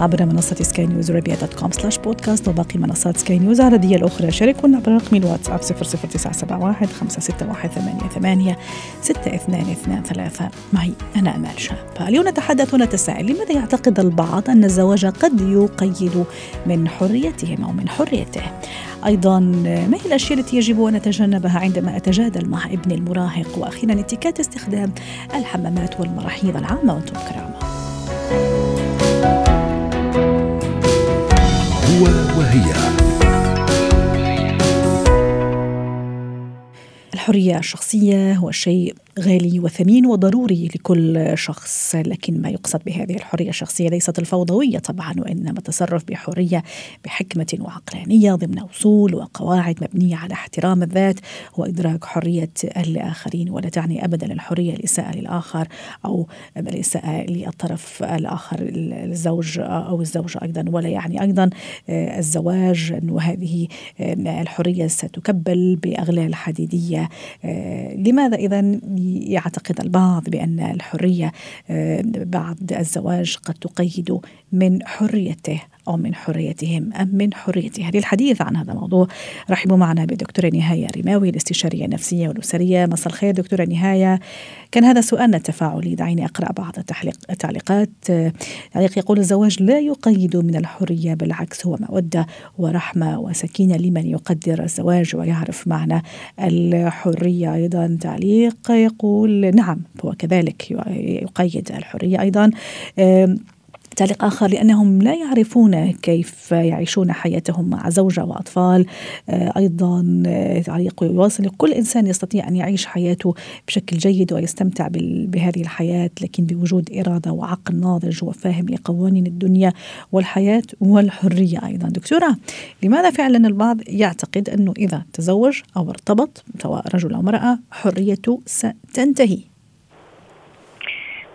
عبر منصة سكاي نيوز عربيه dot com slash podcast وباقي منصات سكاي نيوز العربيه الأخرى شاركونا عبر رقم الواتساب 00971 561 88 62223 معي أنا آمال شاب اليوم نتحدث ونتساءل لماذا يعتقد البعض أن الزواج قد يقيد من حريتهم أو من حريته. أيضا ما هي الأشياء التي يجب أن نتجنبها عندما الجلسات مع الابن المراهق؟ وأخيرا إتيكيت استخدام الحمامات والمراحيض العامة. وأنتم كرامة وهي الحرية الشخصية هو شيء غالي وثمين وضروري لكل شخص لكن ما يقصد بهذه الحرية الشخصية ليست الفوضوية طبعا وإنما التصرف بحرية بحكمة وعقلانية ضمن أصول وقواعد مبنية على احترام الذات وإدراك حرية الآخرين ولا تعني أبدا الحرية الإساءة للآخر أو الإساءة للطرف الآخر الزوج أو الزوجة أيضا ولا يعني أيضا الزواج أنه هذه الحرية ستكبل بأغلال حديدية. لماذا إذا يعتقد البعض بأن الحرية آه، بعد الزواج قد تقيد من حريته. أو من حريتهم أم من حريته للحديث عن هذا الموضوع. رحبوا معنا بدكتورة نهاية رماوي الاستشارية النفسية والأسرية. مساء الخير دكتورة نهاية. كان هذا سؤالنا التفاعلي دعيني أقرأ بعض التعليقات. تعليق يقول الزواج لا يقيد من الحرية بالعكس هو مودة ورحمة وسكينة لمن يقدر الزواج ويعرف معنى الحرية أيضا. تعليق يقول نعم هو كذلك يقيد الحرية أيضا. تعليق آخر لأنهم لا يعرفون كيف يعيشون حياتهم مع زوجة وأطفال. آه، أيضا آه، تعليق يواصل كل إنسان يستطيع أن يعيش حياته بشكل جيد ويستمتع بهذه الحياة لكن بوجود إرادة وعقل ناضج وفاهم لقوانين الدنيا والحياة والحرية أيضا. دكتورة لماذا فعلا البعض يعتقد أنه إذا تزوج أو ارتبط سواء رجل أو امرأة حريته ستنتهي؟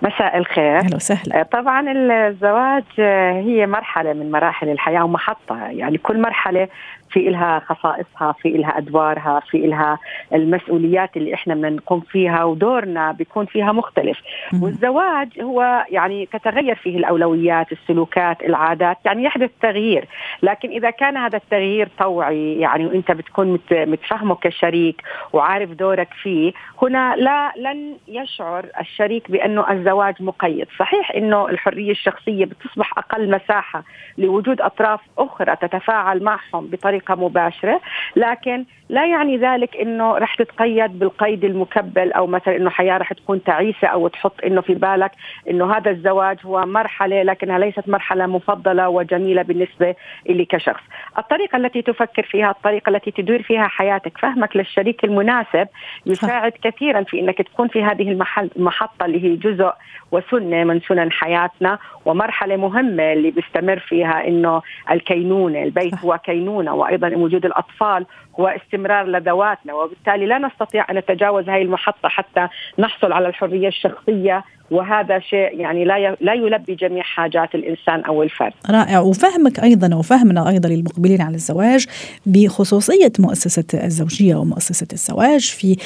مساء الخير. أهلا وسهلا. آه، طبعا الزواج آه، هي مرحلة من مراحل الحياة ومحطة. يعني كل مرحلة في إلها خصائصها في إلها أدوارها في إلها المسؤوليات اللي إحنا بنقوم فيها ودورنا بيكون فيها مختلف. والزواج هو يعني تتغير فيه الأولويات السلوكات العادات يعني يحدث تغيير. لكن إذا كان هذا التغيير طوعي يعني وأنت بتكون متفهمه كشريك وعارف دورك فيه هنا لا لن يشعر الشريك بأنه الزواج مقيد. صحيح أنه الحرية الشخصية بتصبح أقل مساحة لوجود أطراف أخرى تتفاعل معهم بطريقة بطريقه مباشرة لكن لا يعني ذلك إنه رح تتقيد بالقيد المكبل أو مثلا إنه حياة رح تكون تعيسة أو تحط إنه في بالك إنه هذا الزواج هو مرحلة لكنها ليست مرحلة مفضلة وجميلة بالنسبة لي كشخص. الطريقة التي تفكر فيها، الطريقة التي تدير فيها حياتك، فهمك للشريك المناسب يساعد كثيرا في إنك تكون في هذه المحل المحطة اللي هي جزء وسنة من سنن حياتنا ومرحلة مهمة اللي بيستمر فيها إنه الكينونة، البيت هو كينونة وأيضا وجود الأطفال هو استمرار لذواتنا وبالتالي لا نستطيع أن نتجاوز هذه المحطة حتى نحصل على الحرية الشخصية وهذا شيء يعني لا لا يلبي جميع حاجات الإنسان أو الفرد. رائع. وفهمك أيضا وفهمنا أيضا للمقبلين على الزواج بخصوصية مؤسسة الزوجية ومؤسسة الزواج في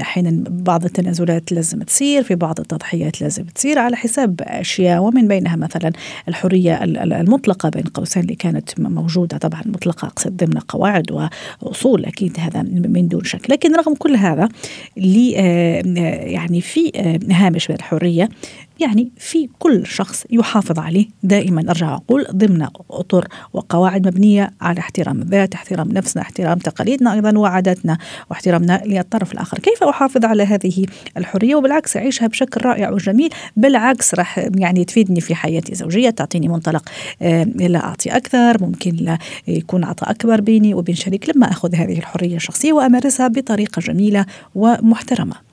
أحيانا بعض التنازلات لازم تصير في بعض التضحيات لازم تصير على حساب أشياء ومن بينها مثلا الحرية المطلقة بين قوسين اللي كانت موجودة. طبعا مطلقه أقصد ضمن قواعد وأصول أكيد هذا من دون شك. لكن رغم كل هذا لي يعني في هامش الحريه يعني في كل شخص يحافظ عليه. دائما أرجع أقول ضمن أطر وقواعد مبنية على احترام الذات، احترام نفسنا، احترام تقاليدنا أيضا وعاداتنا واحترامنا للطرف الآخر، كيف أحافظ على هذه الحرية؟ وبالعكس أعيشها بشكل رائع وجميل، بالعكس راح يعني تفيدني في حياتي الزوجية، تعطيني منطلق آه، لا أعطي أكثر، ممكن لا يكون عطاء أكبر بيني وبين شريك لما أخذ هذه الحرية الشخصية وأمارسها بطريقة جميلة ومحترمة.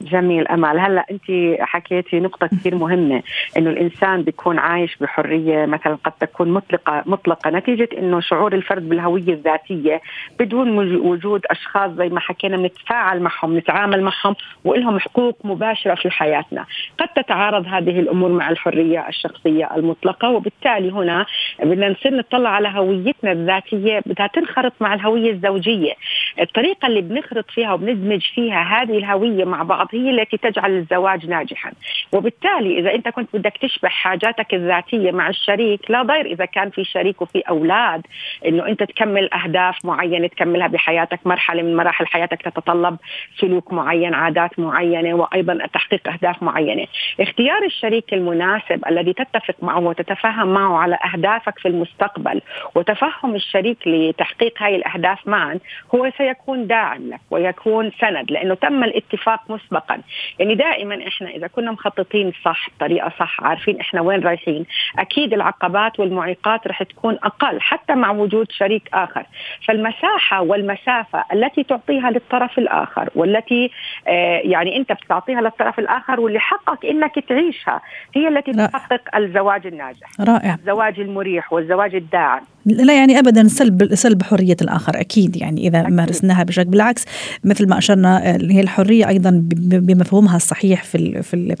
جميل أمال. هلأ أنت حكيتي نقطة كثير مهمة إنه الإنسان بيكون عايش بحرية مثلا قد تكون مطلقة مطلقة. نتيجة إنه شعور الفرد بالهوية الذاتية بدون وجود أشخاص زي ما حكينا نتفاعل معهم نتعامل معهم ولهم حقوق مباشرة في حياتنا. قد تتعارض هذه الأمور مع الحرية الشخصية المطلقة وبالتالي هنا بدنا نصير نطلع على هويتنا الذاتية بدها تنخرط مع الهوية الزوجية. الطريقة اللي بنخرط فيها وبندمج فيها هذه الهوية مع بعض هي التي تجعل الزواج ناجحا. وبالتالي إذا أنت كنت بدك تشبع حاجاتك الذاتية مع الشريك لا ضير إذا كان في شريك وفي أولاد إنه أنت تكمل أهداف معينة تكملها بحياتك مرحلة من مراحل حياتك تتطلب سلوك معين عادات معينة وأيضا تحقيق أهداف معينة. اختيار الشريك المناسب الذي تتفق معه وتتفاهم معه على أهدافك في المستقبل وتفهم الشريك لتحقيق هاي الأهداف معا هو سيكون داعم لك ويكون سند لأنه تم الاتفاق مسبقا. يعني دائما إحنا إذا كنا مخططين صح بطريقة صح عارفين إحنا وين رايحين أكيد العقبات والمعيقات رح تكون أقل حتى مع وجود شريك آخر. فالمساحة والمسافة التي تعطيها للطرف الآخر والتي آه يعني أنت بتعطيها للطرف الآخر واللي حقك إنك تعيشها هي التي تحقق الزواج الناجح رائع. الزواج المريح والزواج الداعم. لا يعني ابدا سلب سلب حرية الآخر أكيد يعني إذا أكيد. مارسناها بشكل بالعكس مثل ما أشرنا هي الحرية أيضا بمفهومها الصحيح في ال في ال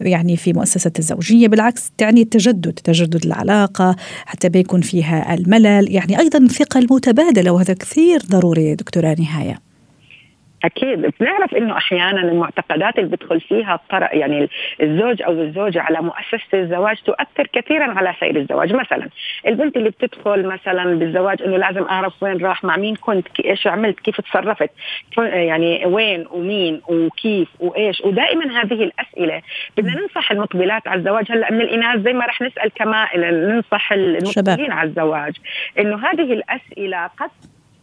يعني في مؤسسه الزوجية بالعكس تعني التجدد تجدد العلاقة حتى بيكون فيها الملل يعني أيضا الثقه المتبادلة وهذا كثير ضروري دكتورة نهاية أكيد. بنعرف إنه أحيانا المعتقدات اللي بيدخل فيها الطرق يعني الزوج أو الزوجة على مؤسسة الزواج تؤثر كثيرا على سير الزواج. مثلا البنت اللي بتدخل مثلا بالزواج إنه لازم أعرف وين راح مع مين كنت إيش عملت كيف تصرفت يعني وين ومين وكيف وإيش. ودائما هذه الأسئلة. بدنا ننصح المقبلات على الزواج. هلأ من الإناث زي ما رح نسأل كمان ننصح المقبلين على الزواج إنه هذه الأسئلة قد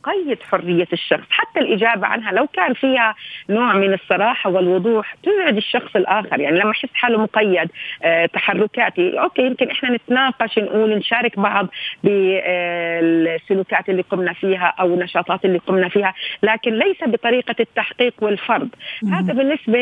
تقيد حرية الشخص. حتى الإجابة عنها لو كان فيها نوع من الصراحة والوضوح تزعج الشخص الآخر. يعني لما يحس حاله مقيد آه تحركاتي أوكي يمكن إحنا نتناقش نقول نشارك بعض بالسلوكات اللي قمنا فيها أو النشاطات اللي قمنا فيها لكن ليس بطريقة التحقيق والفرض. هذا بالنسبة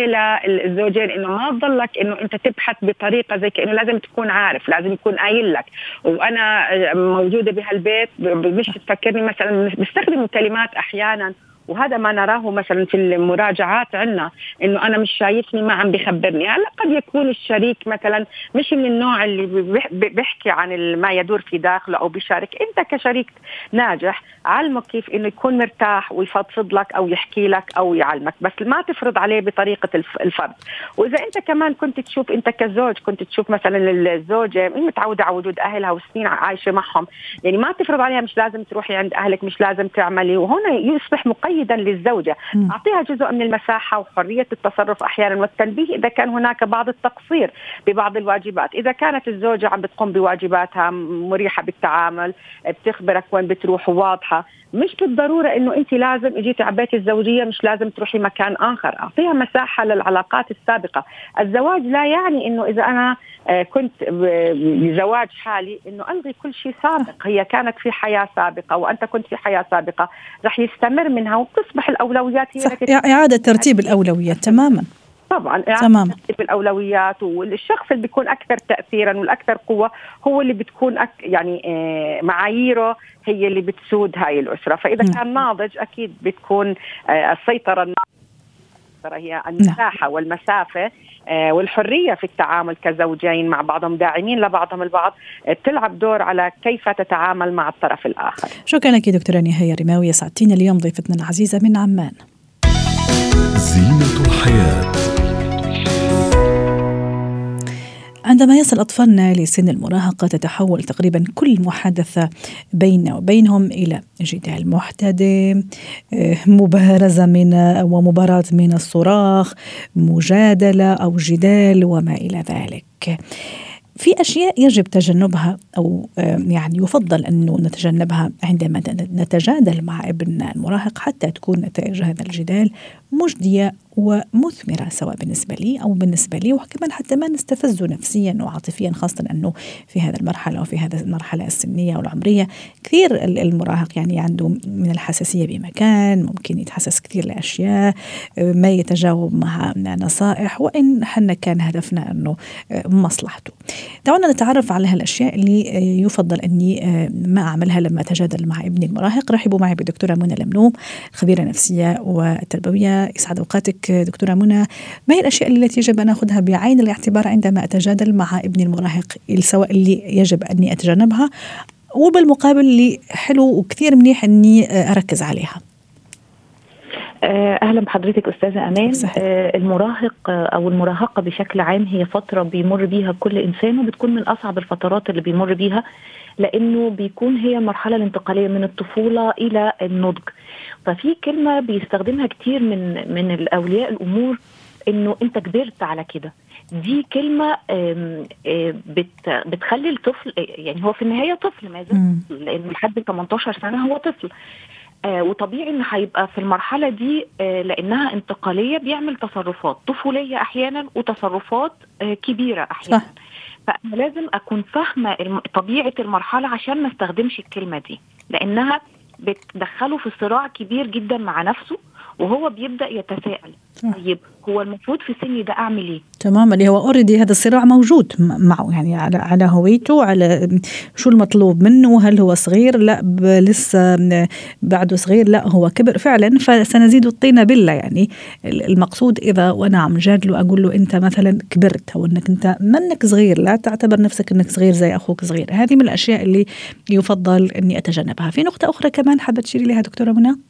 للزوجين إنه ما تضلك إنه أنت تبحث بطريقة زي كأنه لازم تكون عارف لازم يكون قايل لك. وأنا موجودة بهالبيت مش تفكرني مثلا بستخدم يستخدموا كلمات أحيانا. وهذا ما نراه مثلا في المراجعات عندنا إنه أنا مش شايفني ما عم بخبرني هلأ قد يكون الشريك مثلا مش من النوع اللي بيحكي عن ما يدور في داخله أو بيشارك. أنت كشريك ناجح علمك كيف إنه يكون مرتاح ويفضفض لك أو يحكي لك أو يعلمك بس ما تفرض عليه بطريقة الفرض. وإذا أنت كمان كنت تشوف أنت كزوج كنت تشوف مثلا الزوجة متعودة على وجود أهلها وسنين عايشة معهم يعني ما تفرض عليها مش لازم تروحي عند أهلك مش لازم تعملي وهنا يصبح مقيد جيدا للزوجة. م. أعطيها جزء من المساحة وحرية التصرف أحيانا والتنبيه إذا كان هناك بعض التقصير ببعض الواجبات. إذا كانت الزوجة عم بتقوم بواجباتها مريحة بالتعامل بتخبرك وين بتروح واضحة مش بالضرورة إنه أنت لازم إجيتي على بيت الزوجية مش لازم تروحي مكان آخر. أعطيها مساحة للعلاقات السابقة. الزواج لا يعني إنه إذا أنا آه، كنت بزواج حالي إنه ألغي كل شيء سابق. هي كانت في حياة سابقة وأنت كنت في حياة سابقة. رح يستمر منها وتصبح الأولويات هي صح إعادة ترتيب الأولويات تماما. طبعا تمام الأولويات والشخص اللي بيكون أكثر تاثيرا والأكثر قوة هو اللي بتكون أك يعني آه، معاييره هي اللي بتسود هاي الأسرة. فإذا م. كان ناضج أكيد بتكون آه، السيطره هي نعم. المساحة والمسافة آه، والحرية في التعامل كزوجين مع بعضهم داعمين لبعضهم البعض بتلعب دور على كيف تتعامل مع الطرف الآخر. شكرا لك دكتورة نهاية رماوي سعدتينا اليوم ضيفتنا العزيزة من عمان. زينة الحياة عندما يصل أطفالنا لسن المراهقة تتحول تقريبا كل محادثة بيننا وبينهم إلى جدال محتدم آه، مبارزة من ومباراة من الصراخ مجادلة أو جدال وما إلى ذلك. في أشياء يجب تجنبها أو يعني يفضل أنه نتجنبها عندما نتجادل مع ابننا المراهق حتى تكون نتائج هذا الجدال مجدية ومثمرة سواء بالنسبة لي أو بالنسبة لي وكمان حتى ما نستفزه نفسيا وعاطفيا خاصة أنه في هذه المرحلة وفي هذه المرحلة السنية والعمرية كثير المراهق يعني عنده من الحساسية بمكان ممكن يتحسس كثير لأشياء ما يتجاوب مع نصائح وإن حنا كان هدفنا أنه مصلحته. دعونا نتعرف على هالأشياء اللي يفضل أني ما أعملها لما أتجادل مع ابني المراهق رحبوا معي بالدكتوره منى لمنوم خبيرة نفسية يسعد أوقاتك دكتورة منى. ما هي الأشياء التي يجب أن أخذها بعين الاعتبار عندما أتجادل مع ابني المراهق سواء اللي يجب أني أتجنبها وبالمقابل اللي حلو وكثير منيح أني أركز عليها؟ آه، أهلا بحضرتك أستاذة أمان آه المراهق أو المراهقة بشكل عام هي فترة بيمر بيها كل إنسان وبتكون من أصعب الفترات اللي بيمر بيها. لأنه بيكون هي المرحله الانتقالية من الطفولة إلى النضج. ففي كلمة بيستخدمها كتير من من الأولياء الأمور إنه أنت كبرت على كده. دي كلمة بت بتخلي الطفل يعني هو في النهاية طفل ما زال لأنه لحد 18 سنة هو طفل. آه وطبيعي إن هيبقى في المرحلة دي آه لأنها انتقالية بيعمل تصرفات طفولية أحيانا وتصرفات آه كبيرة أحيانا. صح. فأنا لازم أكون فاهمة طبيعة المرحلة عشان ما استخدمش الكلمة دي. لأنها بتدخله في صراع كبير جدا مع نفسه وهو بيبدأ يتساءل. طيب هو المفروض في سني ده أعمل إيه؟ تمام اللي هو اوريدي هذا الصراع موجود معه يعني على على هويته على شو المطلوب منه هل هو صغير؟ لا لسه بعده صغير لا هو كبر فعلا فسنزيد الطين بله يعني المقصود إذا وأنا عم جادله أقول له أنت مثلا كبرت أو إنك أنت منك صغير لا تعتبر نفسك إنك صغير زي أخوك صغير. هذه من الأشياء اللي يفضل إني أتجنبها. في نقطة أخرى كمان حابة تشيري لها دكتورة منى؟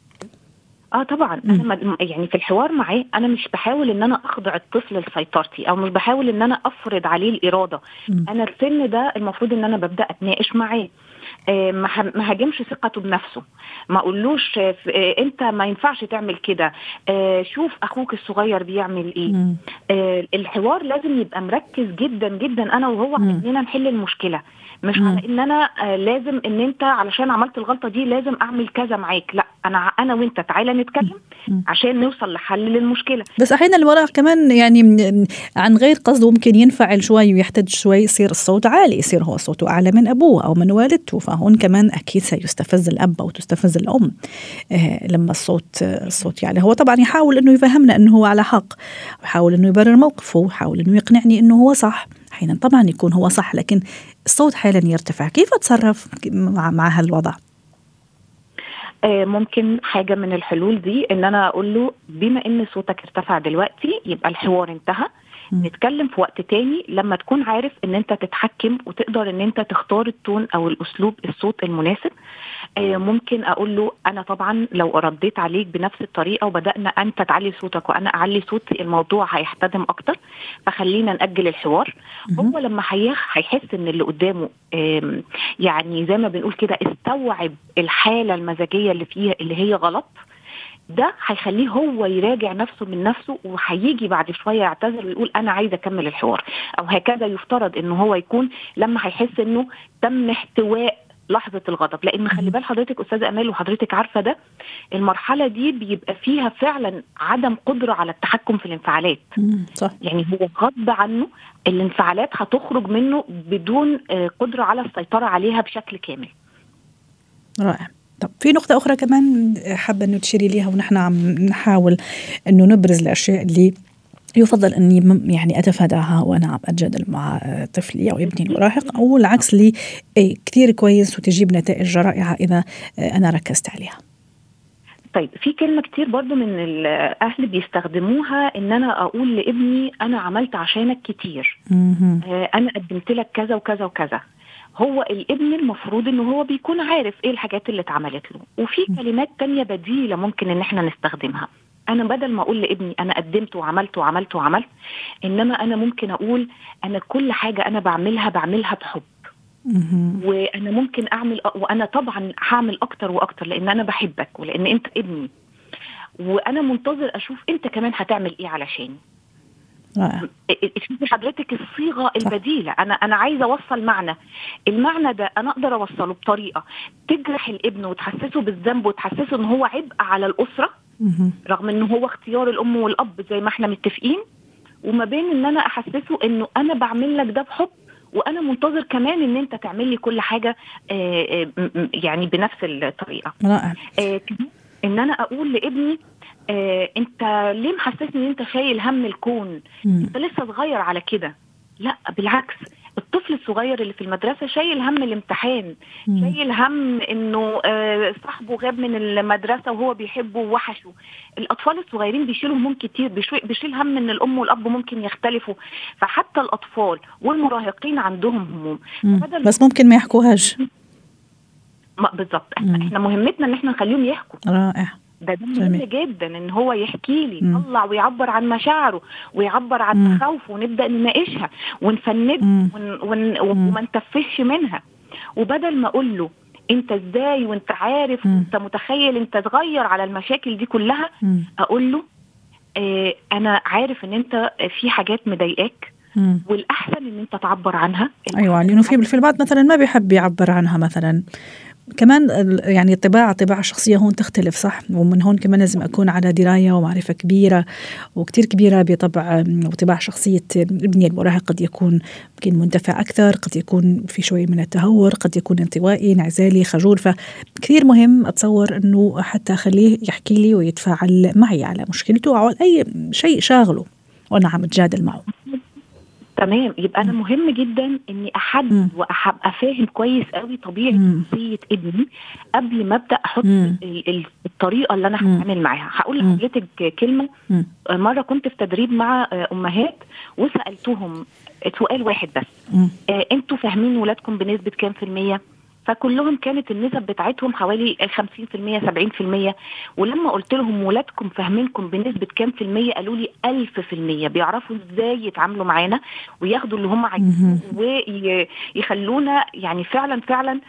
آه طبعا. أنا يعني في الحوار معاه أنا مش بحاول إن أنا أخضع الطفل لسيطرتي أو مش بحاول إن أنا أفرض عليه الإرادة. م. أنا السن ده المفروض إن أنا ببدأ أتناقش معاه. ما هاجمش ثقته بنفسه. ما اقولوش آه انت ما ينفعش تعمل كده. آه شوف أخوك الصغير بيعمل إيه. الحوار لازم يبقى مركز جدا جدا. أنا وهو اننا نحل المشكلة. مش. على ان أنا آه لازم ان انت علشان عملت الغلطة دي لازم اعمل كذا معاك. لا أنا أنا وانت تعالى نتكلم. عشان نوصل لحل للمشكلة. بس أحيانا الوراء كمان يعني عن غير قصد ممكن ينفعل شوي ويحتاج شوي يصير الصوت عالي يصير هو صوته أعلى من أبوه أو من والدته فهون كمان أكيد سيستفز الأب أو تستفز الأم آه لما الصوت الصوت يعني هو طبعا يحاول إنه يفهمنا إنه هو على حق يحاول إنه يبرر موقفه يحاول إنه يقنعني إنه هو صح. أحيانا طبعا يكون هو صح لكن الصوت حالا يرتفع. كيف أتصرف مع, مع هالوضع؟ ممكن حاجة من الحلول دي إن أنا أقول له بما إن صوتك ارتفع دلوقتي يبقى الحوار انتهى. نتكلم في وقت تاني لما تكون عارف إن أنت تتحكم وتقدر إن أنت تختار التون أو الأسلوب الصوت المناسب. آه ممكن أقول له أنا طبعا لو رديت عليك بنفس الطريقة وبدأنا أنت تعلي صوتك وأنا أعلي صوتي الموضوع هيحتدم أكتر. فخلينا نأجل الحوار. هو لما هيحس إن اللي قدامه يعني زي ما بنقول كده استوعب الحالة المزاجية اللي فيها اللي هي غلط. ده هيخليه هو يراجع نفسه من نفسه وهيجي بعد شوية يعتذر ويقول أنا عايز أكمل الحوار. أو هكذا يفترض ان هو يكون لما هيحس إنه تم احتواء لحظة الغضب. لأن خلي بال حضرتك أستاذة أمال وحضرتك عارفة ده المرحلة دي بيبقى فيها فعلا عدم قدرة على التحكم في الانفعالات. صح. يعني هو غصب عنه الانفعالات هتخرج منه بدون قدرة على السيطرة عليها بشكل كامل. رائع. طب في نقطة أخرى كمان حابة إنه تشيري ليها ونحن عم نحاول إنه نبرز الأشياء اللي يفضل إني يعني أتفاداها وأنا عم أتجادل مع طفلي أو ابني المراهق أو العكس لي كثير كويس وتجيب نتائج رائعة إذا أنا ركزت عليها. طيب في كلمة كتير برضو من الأهل بيستخدموها إن أنا أقول لابني أنا عملت عشانك كتير. أنا قدمت لك كذا وكذا وكذا. هو الابن المفروض ان هو بيكون عارف إيه الحاجات اللي اتعملت له. وفي كلمات تانية بديلة ممكن إن إحنا نستخدمها. أنا بدل ما أقول لابني أنا قدمت وعملت وعملت وعملت إنما أنا ممكن أقول أنا كل حاجة أنا بعملها بعملها بحب. وأنا ممكن أعمل وأنا طبعا هعمل أكتر وأكتر لأن أنا بحبك ولأن أنت ابني. وأنا منتظر أشوف أنت كمان هتعمل إيه علشاني. شوفي حضرتك الصيغة البديلة. أنا أنا عايزة أوصل معنى. المعنى ده أنا أقدر أوصله بطريقة. تجرح الابن وتحسسه بالذنب وتحسسه إن هو عبء على الأسرة رغم انه هو اختيار الأم والأب زي ما إحنا متفقين. وما بين إن أنا أحسسه إنه أنا بعمل لك ده بحب وأنا منتظر كمان إن أنت تعمل لي كل حاجة آه، آه، يعني بنفس الطريقة. رائع. آه، إن أنا أقول لابني انت ليه محسسني ان انت شايل هم الكون؟ انت لسه صغير على كده. لا بالعكس. الطفل الصغير اللي في المدرسة شايل هم الامتحان. مم. شايل هم انه آه، صاحبه غاب من المدرسة وهو بيحبه ووحشه. الأطفال الصغيرين بيشيلوا هموم كتير. بيشيل هم إن الأم والأب ممكن يختلفوا. فحتى الأطفال والمراهقين عندهم هموم. بس ممكن ما يحكوهاش. بالظبط. إحنا مهمتنا إن إحنا نخليهم يحكوا. رائع. ده ده مهم جدا إن هو يحكي لي يطلع ويعبر عن مشاعره ويعبر عن مخاوفه ونبدأ نناقشها ونفندها وما نتفهش منها. وبدل ما أقول له أنت إزاي وأنت عارف وانت متخيل أنت تغير على المشاكل دي كلها؟ أقول له آه أنا عارف إن أنت في حاجات مضايقاك والأحسن إن أنت تعبر عنها. أيوه لأنه في في البعض مثلا ما بيحب يعبر عنها مثلا. كمان يعني الطباع الطباع الشخصية هون تختلف صح؟ ومن هون كمان لازم أكون على دراية ومعرفة كبيرة وكتير كبيرة بطبع وطباع شخصية ابني المراهق. قد يكون يمكن مندفع أكثر قد يكون في شوي من التهور قد يكون انطوائي انعزالي خجول. فكثير مهم أتصور أنه حتى أخليه يحكي لي ويتفاعل معي على مشكلته أو أي شيء شاغله وأنا عم أتجادل معه. تمام. يبقى أنا مهم جدا إني أحدد وأبقى فاهم كويس قوي طبيعة شخصيه ابني قبل ما أبدأ أحط الطريقة اللي أنا هتعامل معاها. هقول لحضرتك كلمة. مرة كنت في تدريب مع أمهات وسألتهم سؤال واحد بس. آه أنتوا فاهمين ولادكم بنسبة كام في المية؟ فكلهم كانت النسب بتاعتهم حوالي 50% 70% ولما قلت لهم ولادكم فاهمينكم بنسبة كام في المية قالوا لي 1000% بيعرفوا إزاي يتعاملوا معانا وياخدوا اللي هم عايزينه ويخلونا يعني فعلا فعلا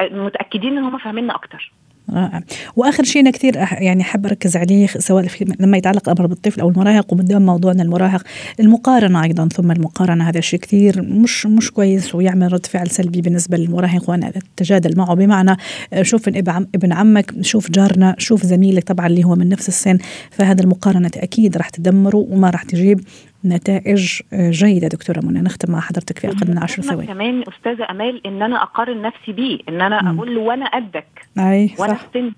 متأكدين إن هم فاهميننا أكتر. رائع. وآخر شيء أنا كثير يعني حابه أركز عليه سواء في لما يتعلق الأمر بالطفل أو المراهق ومدام موضوعنا المراهق المقارنة أيضا ثم المقارنة هذا الشيء كثير مش مش كويس ويعمل رد فعل سلبي بالنسبة للمراهق وأنا أتجادل معه. بمعنى شوف ابن عمك شوف جارنا شوف زميلك طبعا اللي هو من نفس السن فهذا المقارنة أكيد راح تدمره وما راح تجيب نتائج جيدة دكتورة منى. نختم مع حضرتك في أقل من عشر ثواني. كمان أستاذة أمال إن أنا أقارن نفسي بيه إن أنا مم. أقول له وأنا قدك أي وأنا صح. سن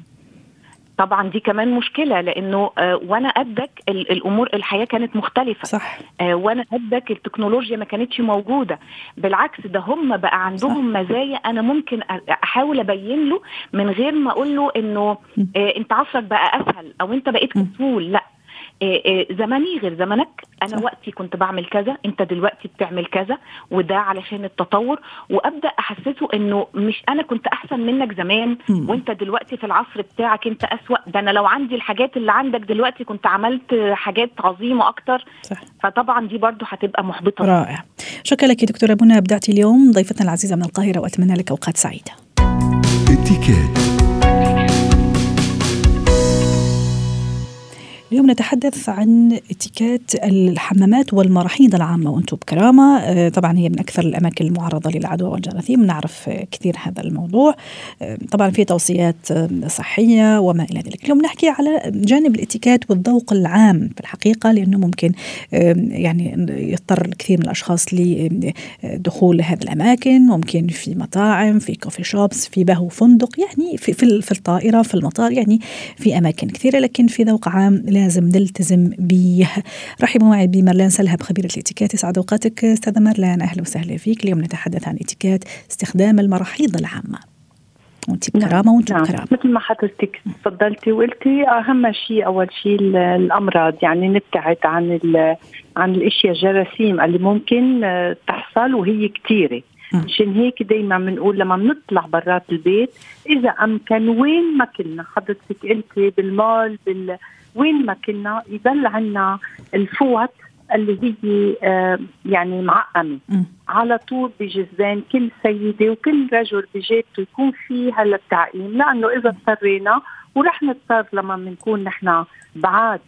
طبعا دي كمان مشكلة لأنه آه وأنا قدك الأمور الحياة كانت مختلفة. صح. آه وأنا قدك التكنولوجيا ما كانتش موجودة. بالعكس ده هم بقى عندهم صح. مزايا أنا ممكن أحاول أبين له من غير ما أقول له إنه آه أنت عصرك بقى أسهل أو أنت بقيت كسول لأ زمني غير زمنك. أنا صح. وقتي كنت بعمل كذا أنت دلوقتي بتعمل كذا وده علشان التطور. وأبدأ أحسسه إنه مش أنا كنت أحسن منك زمان. وأنت دلوقتي في العصر بتاعك أنت أسوأ. ده أنا لو عندي الحاجات اللي عندك دلوقتي كنت عملت حاجات عظيمة أكتر. صح. فطبعا دي برضو هتبقى محبطة. رائع. شكرا لك دكتورة منى أبدعتي اليوم. ضيفتنا العزيزة من القاهرة وأتمنى لك أوقات سعيدة. اليوم نتحدث عن اتيكيت الحمامات والمراحيض العامة وأنتم بكرامة. آه، طبعا هي من أكثر الأماكن المعرضة للعدوى والجراثيم. نعرف كثير هذا الموضوع. آه، طبعا في توصيات آه، صحية وما إلى ذلك. اليوم نحكي على جانب الاتيكيت والذوق العام في الحقيقة لأنه ممكن يعني يضطر كثير من الأشخاص لدخول هذه الأماكن. ممكن في مطاعم في كوفي شوبس في بهو فندق يعني في, في الطائرة في المطار يعني في أماكن كثيرة. لكن في ذوق عام لازم نلتزم به. رحبوا معي بمرلان سلهب خبيرة الاتيكيت يسعد أوقاتك استاذة مرلان. أهلا وسهلا فيك. اليوم نتحدث عن اتيكيت استخدام المراحيض العامة. وانت نعم، بكرامه وانت نعم. بكرامه مثل ما حضرتك تفضلتي وقلتي أهم شيء أول شيء الأمراض. يعني نبتعد عن عن الأشياء الجراثيم اللي ممكن آه، تحصل وهي كثيرة. مشان هيك دائما بنقول لما بنطلع برات البيت إذا أمكن وين ما كنا. حضرتك قلتي بالمال بال وين ما كنا يضل عنا الفوط اللي هي آه يعني معقمة على طول بجزان كل سيدة وكل رجل بجيبته يكون في هلا التعقيم لأنه إذا اضطرينا ورح نضطر لما بنكون نحن بعاد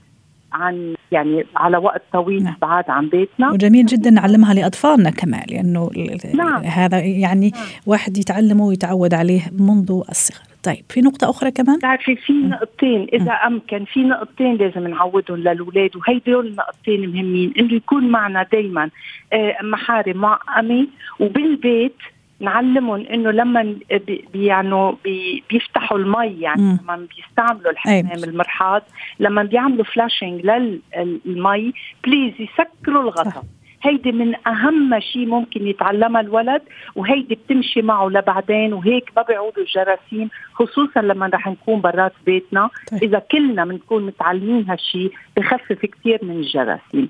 عن يعني على وقت طويل نعم. بعاد عن بيتنا وجميل جدا نعلمها لأطفالنا كمان لأنه نعم. هذا يعني نعم. واحد يتعلمه ويتعود عليه منذ الصغر طيب في نقطة أخرى كمان؟ بتعرفي في نقطتين إذا أمكن في نقطتين لازم نعودهم للأولاد وهيدول النقطتين مهمين إنه يكون معنا دايما آه، محارم معقمة وبالبيت نعلمهم إنه لما بي يعني بي بيفتحوا المي يعني م. لما بيستعملوا الحمام المرحاض لما بيعملوا flushing للمي please يسكروا الغطاء هيدي من أهم شيء ممكن يتعلمها الولد وهيدي بتمشي معه لبعدين وهيك ما بيعودوا الجراثيم خصوصا لما رح نكون برات بيتنا. طيب. إذا كلنا بنكون متعلمين هالشيء بخفف كثير من الجراثيم.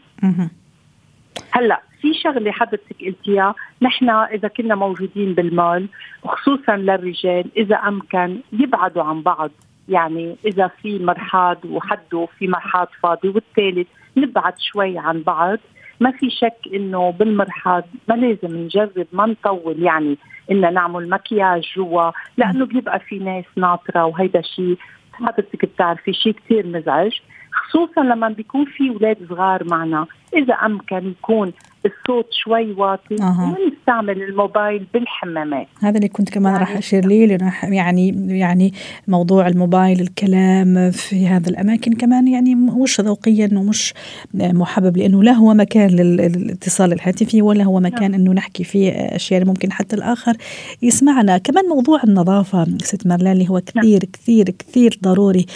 هلأ في شغلة حضرتك قلتيها نحن إذا كنا موجودين بالمال وخصوصا للرجال إذا أمكن يبعدوا عن بعض. يعني إذا في مرحاض وحده في مرحاض فاضي والثالث نبعد شوي عن بعض. ما في شك إنه بالمرحاض ما لازم نجرب ما نطول يعني إن نعمل مكياج جوا لأنه بيبقى في ناس ناطرة وهيدا شيء حضرتك بتعرفي شيء كثير مزعج خصوصا لما بيكون في أولاد صغار معنا. إذا أمكن يكون الصوت شوي واطي أه. وما نستعمل الموبايل بالحمامات هذا اللي كنت كمان يعني راح أشير ليه لأنه يعني يعني موضوع الموبايل الكلام في هذا الأماكن كمان يعني مش ذوقيا ومش محبب لأنه لا هو مكان للاتصال الهاتفي ولا هو مكان نعم. إنه نحكي فيه أشياء ممكن حتى الآخر يسمعنا كمان موضوع النظافة ست مارلان اللي هو نعم. كثير كثير كثير ضروري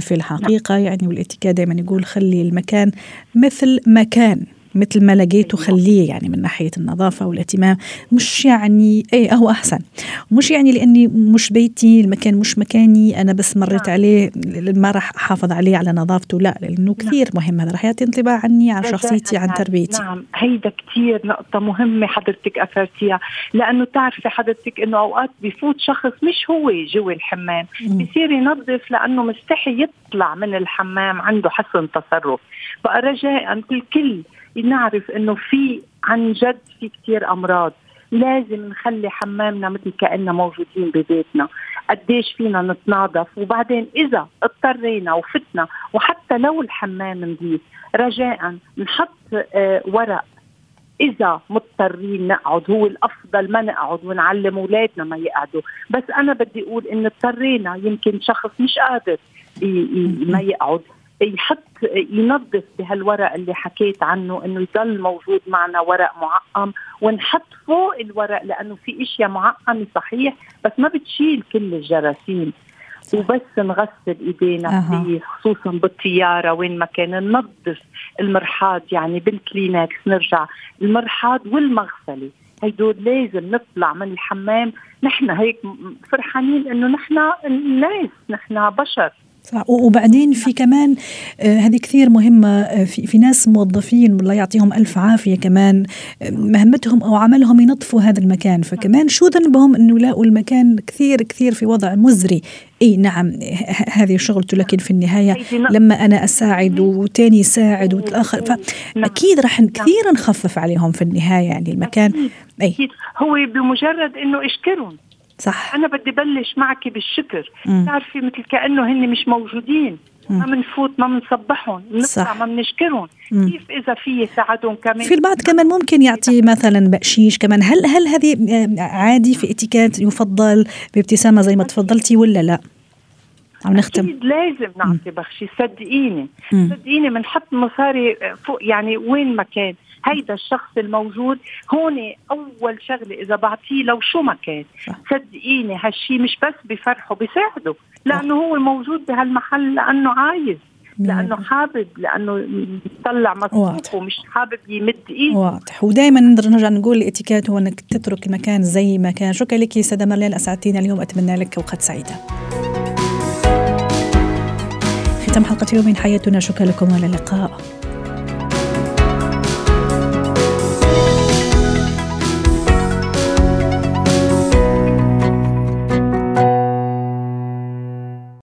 في الحقيقة يعني والاتيكا دائما يقول خلي المكان مثل مكان مثل ما لقيته خليه يعني من ناحية النظافة والاهتمام. مش يعني إيه هو أحسن. مش يعني لأني مش بيتي المكان مش مكاني أنا بس مريت نعم. عليه ما راح أحافظ عليه على نظافته. لا لأنه نعم. كثير مهم. هذا راح يعطي انطباع عني عن شخصيتي عن تربيتي. نعم هيدا كثير نقطة مهمة حضرتك أثرتيها. لأنه تعرفي حضرتك إنه أوقات بفوت شخص مش هو جوا الحمام. بصير ينظف لأنه مستحي يطلع من الحمام عنده حسن تصرف. بقى رجاء الكل نعرف إنه في عن جد في كثير أمراض. لازم نخلي حمامنا مثل كأننا موجودين ببيتنا. قديش فينا نتناظف وبعدين إذا اضطرينا وفتنا وحتى لو الحمام نظيف رجاء نحط آه ورق. إذا مضطرين نقعد هو الأفضل ما نقعد ونعلم أولادنا ما يقعدوا. بس أنا بدي أقول إن اضطرينا يمكن شخص مش قادر ما يقعد. يحط ينظف بهالورق اللي حكيت عنه إنه يضل موجود معنا ورق معقم ونحط فوق الورق لأنه في إشياء معقمة صحيح بس ما بتشيل كل الجراثيم. وبس نغسل إيدينا أه. فيه خصوصا بالطيارة وين ما كان ننظف المرحاض يعني بالكلينكس نرجع المرحاض والمغسلة. هيدول لازم نطلع من الحمام نحن هيك فرحانين إنه نحن ناس نحن بشر. صح. وبعدين في كمان آه هذه كثير مهمة آه في, في ناس موظفين الله يعطيهم ألف عافية كمان آه مهمتهم أو عملهم ينظفوا هذا المكان. فكمان شو ذنبهم أنه يلاقوا المكان كثير كثير في وضع مزري؟ إي نعم هذه شغلته لكن في النهاية لما أنا أساعد وتاني يساعد والاخر فاكيد راح كثير نخفف عليهم في النهاية يعني المكان. إي. هو بمجرد إنه اشكرهم صح. أنا بدي بلش معك بالشكر. بتعرفي مثل كأنه هن مش موجودين. ما بنفوت ما بنصبحهم بنطلع ما بنشكرهم كيف إذا في ساعدهم كمان؟ في البعض كمان ممكن يعطي مثلا بقشيش كمان. هل هل هذه عادي في اتيكيت يفضل بابتسامة زي ما تفضلتي ولا لا؟ عم نختم. أكيد لازم نعطي بخشي صدقيني. صدقيني بنحط مصاري فوق يعني وين ما كان. هيدا الشخص الموجود هون أول شغلة إذا بعطيه لو شو ما كان. صدقيني هالشي مش بس بفرحه بيساعده لأنه هو موجود بهالمحل لأنه عايز لأنه حابب لأنه يطلع مصروف ومش حابب يمد إيده. واضح. ودائما نرجع نقول الاتيكيت هو إنك تترك المكان زي ما كان. شكرا لك سيده مرلين اسعدتينا اليوم أتمنى لك اوقات سعيدة. ختام حلقة اليوم من حياتنا. شكرا لكم والى اللقاء.